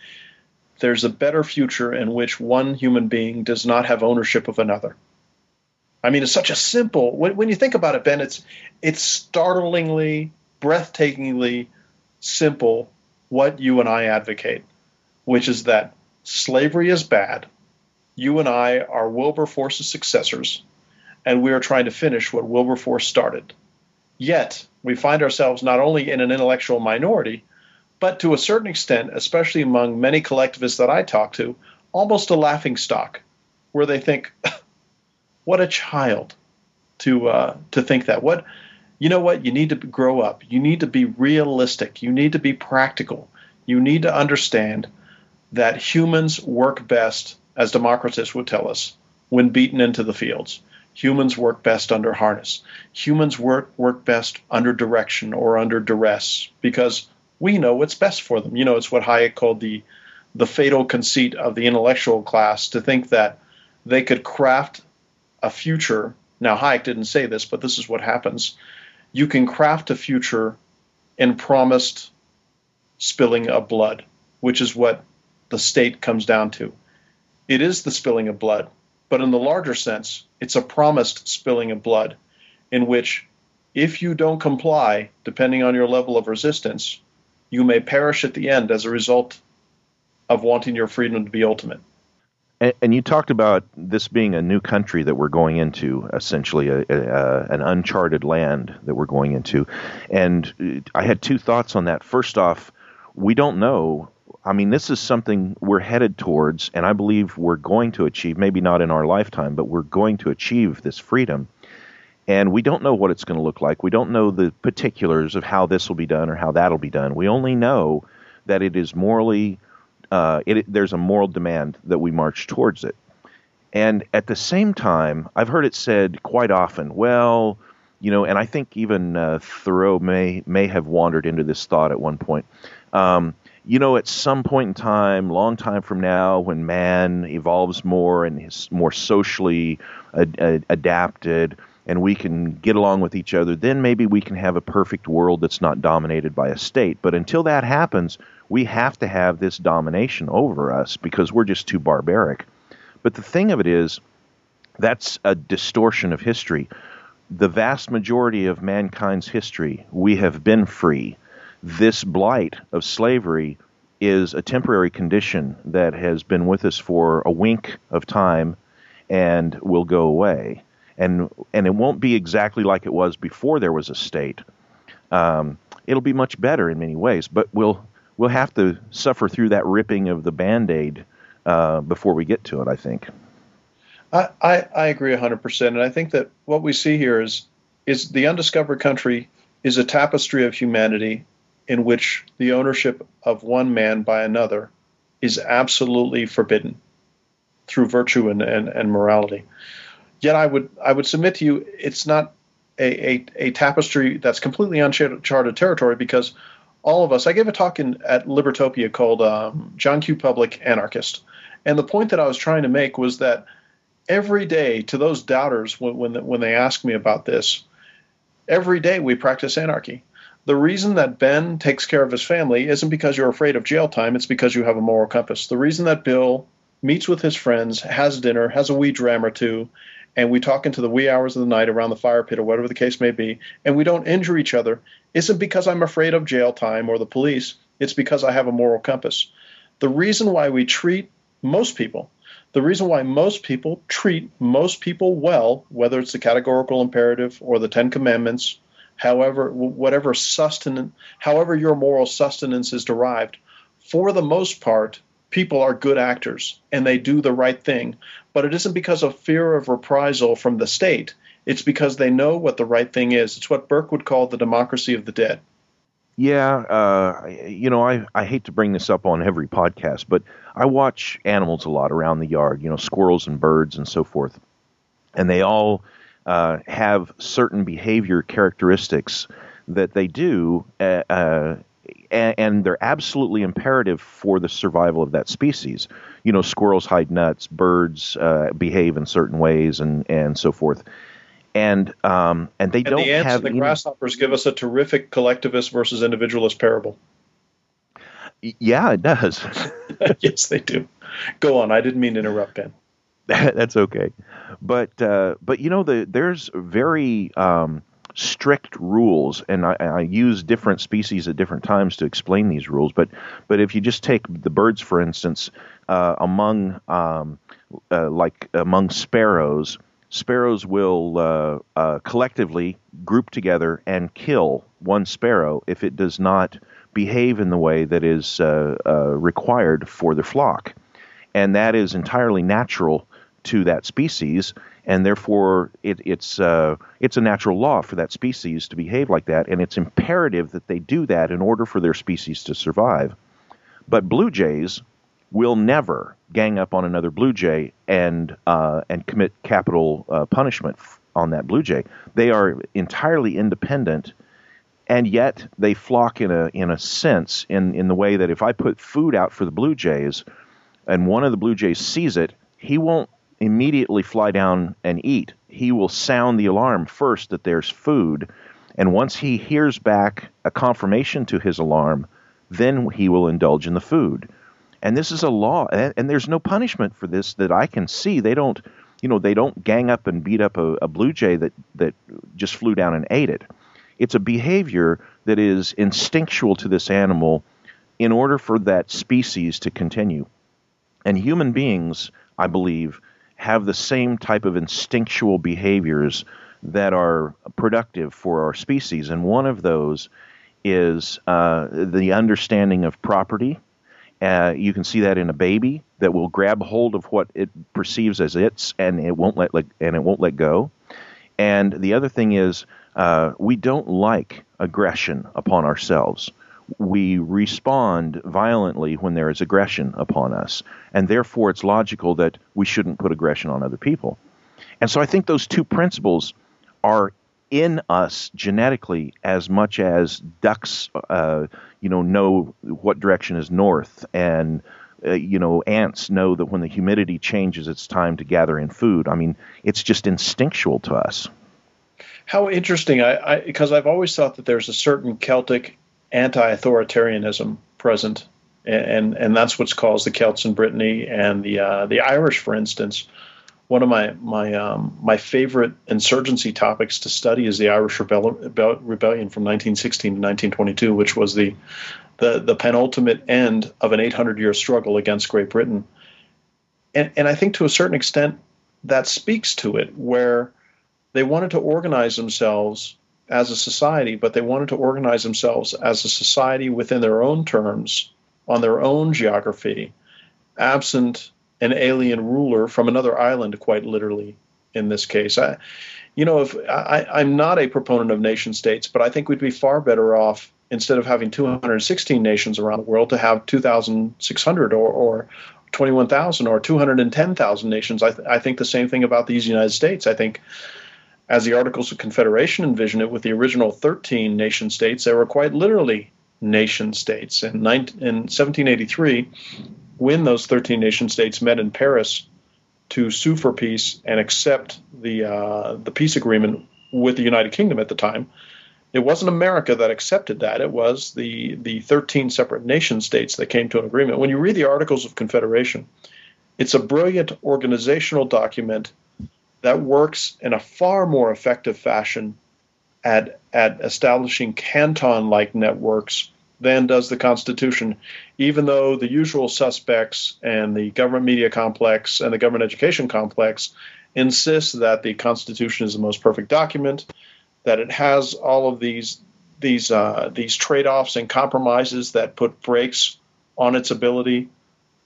there's a better future in which one human being does not have ownership of another. I mean, it's such a simple. When, when you think about it, Ben, it's it's startlingly, breathtakingly simple what you and I advocate, which is that slavery is bad. You and I are Wilberforce's successors and we are trying to finish what Wilberforce started. Yet, we find ourselves not only in an intellectual minority, but to a certain extent, especially among many collectivists that I talk to, almost a laughing stock, where they think, "What a child to uh, to think that." What you know? What you need to grow up. You need to be realistic. You need to be practical. You need to understand that humans work best, as Democritus would tell us, when beaten into the fields. Humans work best under harness. Humans work work best under direction or under duress because we know what's best for them. You know, it's what Hayek called the the fatal conceit of the intellectual class to think that they could craft a future. Now Hayek didn't say this, but this is what happens. You can craft a future in promised spilling of blood, which is what the state comes down to. It is the spilling of blood. But in the larger sense, it's a promised spilling of blood in which, if you don't comply, depending on your level of resistance, you may perish at the end as a result of wanting your freedom to be ultimate.
And, and you talked about this being a new country that we're going into, essentially a, a, an uncharted land that we're going into. And uh, I had two thoughts on that. First off, we don't know I mean, this is something we're headed towards, and I believe we're going to achieve, maybe not in our lifetime, but we're going to achieve this freedom. And we don't know what it's going to look like. We don't know the particulars of how this will be done or how that'll be done. We only know that it is morally, uh, it, there's a moral demand that we march towards it. And at the same time, I've heard it said quite often, well, you know, and I think even uh, Thoreau may may have wandered into this thought at one point. Um, you know, at some point in time, long time from now, when man evolves more and is more socially ad- ad- adapted, and we can get along with each other, then maybe we can have a perfect world that's not dominated by a state. But until that happens, we have to have this domination over us because we're just too barbaric. But the thing of it is, that's a distortion of history. The vast majority of mankind's history, we have been free this blight of slavery is a temporary condition that has been with us for a wink of time and will go away. And and it won't be exactly like it was before there was a state. Um, it'll be much better in many ways, but we'll we'll have to suffer through that ripping of the band aid uh, before we get to it. I think.
I, I, I agree 100%. And I think that what we see here is is the undiscovered country is a tapestry of humanity in which the ownership of one man by another is absolutely forbidden through virtue and, and, and morality. Yet I would I would submit to you it's not a, a, a tapestry that's completely uncharted territory because all of us I gave a talk in at Libertopia called um, John Q. Public Anarchist. And the point that I was trying to make was that every day to those doubters when, when, when they ask me about this, every day we practice anarchy. The reason that Ben takes care of his family isn't because you're afraid of jail time, it's because you have a moral compass. The reason that Bill meets with his friends, has dinner, has a wee dram or two, and we talk into the wee hours of the night around the fire pit or whatever the case may be, and we don't injure each other, isn't because I'm afraid of jail time or the police. It's because I have a moral compass. The reason why we treat most people, the reason why most people treat most people well, whether it's the categorical imperative or the Ten Commandments, however, whatever sustenance, however your moral sustenance is derived, for the most part, people are good actors and they do the right thing. But it isn't because of fear of reprisal from the state. It's because they know what the right thing is. It's what Burke would call the democracy of the dead.
Yeah, uh, you know, I, I hate to bring this up on every podcast, but I watch animals a lot around the yard, you know, squirrels and birds and so forth. And they all uh, have certain behavior characteristics that they do uh, uh and, and they're absolutely imperative for the survival of that species. You know, squirrels hide nuts, birds uh, behave in certain ways, and and so forth. And um, and they
and
don't have
the ants
have
and the grasshoppers give us a terrific collectivist versus individualist parable.
Yeah, it does.
yes, they do. Go on. I didn't mean to interrupt, Ben.
That's okay, but uh, but you know the there's very um, strict rules, and I, I, use different species at different times to explain these rules. But but if you just take the birds, for instance, uh, among um, uh, like among sparrows, sparrows will uh, uh collectively group together and kill one sparrow if it does not behave in the way that is uh, required for the flock, and that is entirely natural to that species and therefore it, it's uh, it's a natural law for that species to behave like that, and it's imperative that they do that in order for their species to survive. But blue jays will never gang up on another blue jay and uh, and commit capital uh, punishment on that blue jay. They are entirely independent, and yet they flock in a in a sense in in the way that if I put food out for the blue jays, and one of the blue jays sees it, he won't immediately fly down and eat. He will sound the alarm first that there's food, and once he hears back a confirmation to his alarm, then he will indulge in the food. And this is a law, and, there's no punishment for this that I can see. They don't, you know, they don't gang up and beat up a, a blue jay that that just flew down and ate it. It's a behavior that is instinctual to this animal in order for that species to continue. And human beings, I believe, have the same type of instinctual behaviors that are productive for our species. And one of those is uh, the understanding of property. Uh, you can see that in a baby that will grab hold of what it perceives as its, and it won't let, and it won't let go. And the other thing is, uh, we don't like aggression upon ourselves we respond violently when there is aggression upon us. And therefore, it's logical that we shouldn't put aggression on other people. And so I think those two principles are in us genetically as much as ducks, uh, you know, know what direction is north, and uh, you know, ants know that when the humidity changes, it's time to gather in food. I mean, it's just instinctual to us.
How interesting! I because I've always thought that there's a certain Celtic anti-authoritarianism present, and and that's what's caused the Celts in Brittany and the uh, the Irish, for instance. One of my my um, my favorite insurgency topics to study is the Irish rebellion from 1916 to 1922, which was the the the penultimate end of an 800 year struggle against Great Britain. And and I think to a certain extent that speaks to it, where they wanted to organize themselves as a society, but they wanted to organize themselves as a society within their own terms, on their own geography, absent an alien ruler from another island, quite literally in this case. I, you know, if I, I'm not a proponent of nation states, but I think we'd be far better off instead of having 216 nations around the world to have 2,600 or, or 21,000 or 210,000 nations. I, th- I think the same thing about these United States. I think as the Articles of Confederation envision it, with the original 13 nation states, they were quite literally nation states. In, 19, in 1783, when those 13 nation states met in Paris to sue for peace and accept the uh, the peace agreement with the United Kingdom at the time, it wasn't America that accepted that. It was the the 13 separate nation states that came to an agreement. When you read the Articles of Confederation, it's a brilliant organizational document that works in a far more effective fashion at at establishing canton-like networks than does the Constitution, even though the usual suspects and the government media complex and the government education complex insist that the Constitution is the most perfect document, that it has all of these these uh, these trade-offs and compromises that put brakes on its ability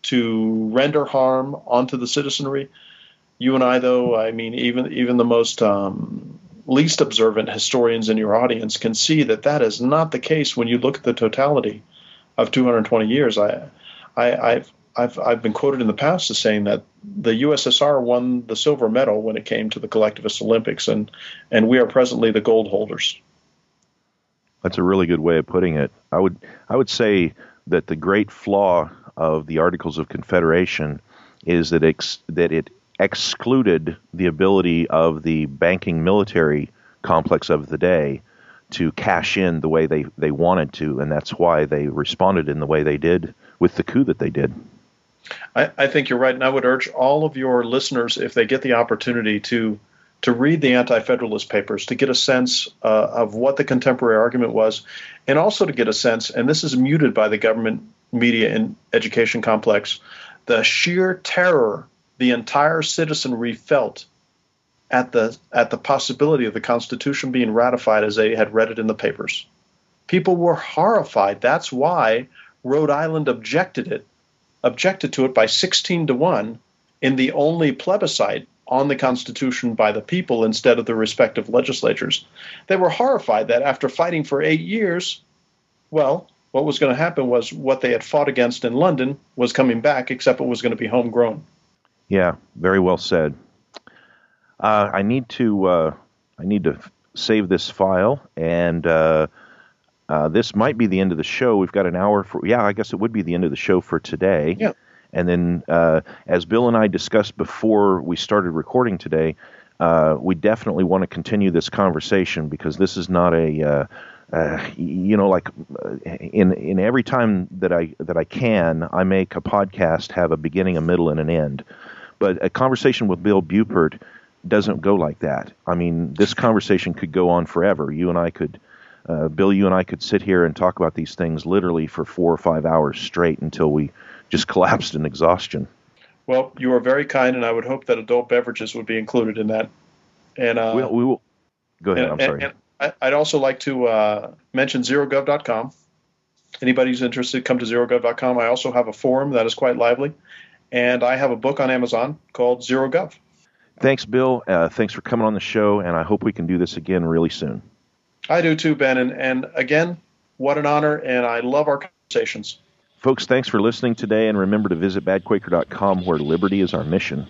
to render harm onto the citizenry. You and I, though, I mean, even even the most um, least observant historians in your audience can see that that is not the case when you look at the totality of 220 years. I, I, have I've, I've been quoted in the past as saying that the USSR won the silver medal when it came to the collectivist Olympics, and, and we are presently the gold holders.
That's a really good way of putting it. I would I would say that the great flaw of the Articles of Confederation is that ex, that it excluded the ability of the banking military complex of the day to cash in the way they, they wanted to, and that's why they responded in the way they did with the coup that they did.
I, I think you're right, and I would urge all of your listeners, if they get the opportunity, to to read the Anti-Federalist Papers to get a sense uh, of what the contemporary argument was, and also to get a sense, and this is muted by the government media and education complex, the sheer terror the entire citizenry felt at the at the possibility of the Constitution being ratified as they had read it in the papers. People were horrified. That's why Rhode Island objected it, objected to it by 16 to 1 in the only plebiscite on the Constitution by the people instead of the respective legislatures. They were horrified that after fighting for eight years, well, what was going to happen was what they had fought against in London was coming back, except it was going to be homegrown.
Yeah, very well said. Uh, I need to uh, I need to save this file, and uh, uh, this might be the end of the show. We've got an hour for yeah, I guess it would be the end of the show for today.
Yeah.
And then, uh, as Bill and I discussed before we started recording today, uh, we definitely want to continue this conversation because this is not a uh, you know, like in in every time that I that I can, I make a podcast have a beginning, a middle, and an end. But a conversation with Bill Buppert doesn't go like that. I mean, this conversation could go on forever. You and I could, uh, Bill, you and I could sit here and talk about these things literally for four or five hours straight until we just collapsed in exhaustion.
Well, you are very kind, and I would hope that adult beverages would be included in that. And uh,
we'll, we will. Go ahead.
And,
I'm sorry.
And, and I'd also like to uh, mention zerogov.com. Anybody who's interested, come to zerogov.com. I also have a forum that is quite lively and I have a book on Amazon called Zero Gov.
Thanks, Bill. Uh, thanks for coming on the show, and I hope we can do this again really soon.
I do too, Ben. And, and again, what an honor, and I love our conversations.
Folks, thanks for listening today, and remember to visit badquaker.com where liberty is our mission.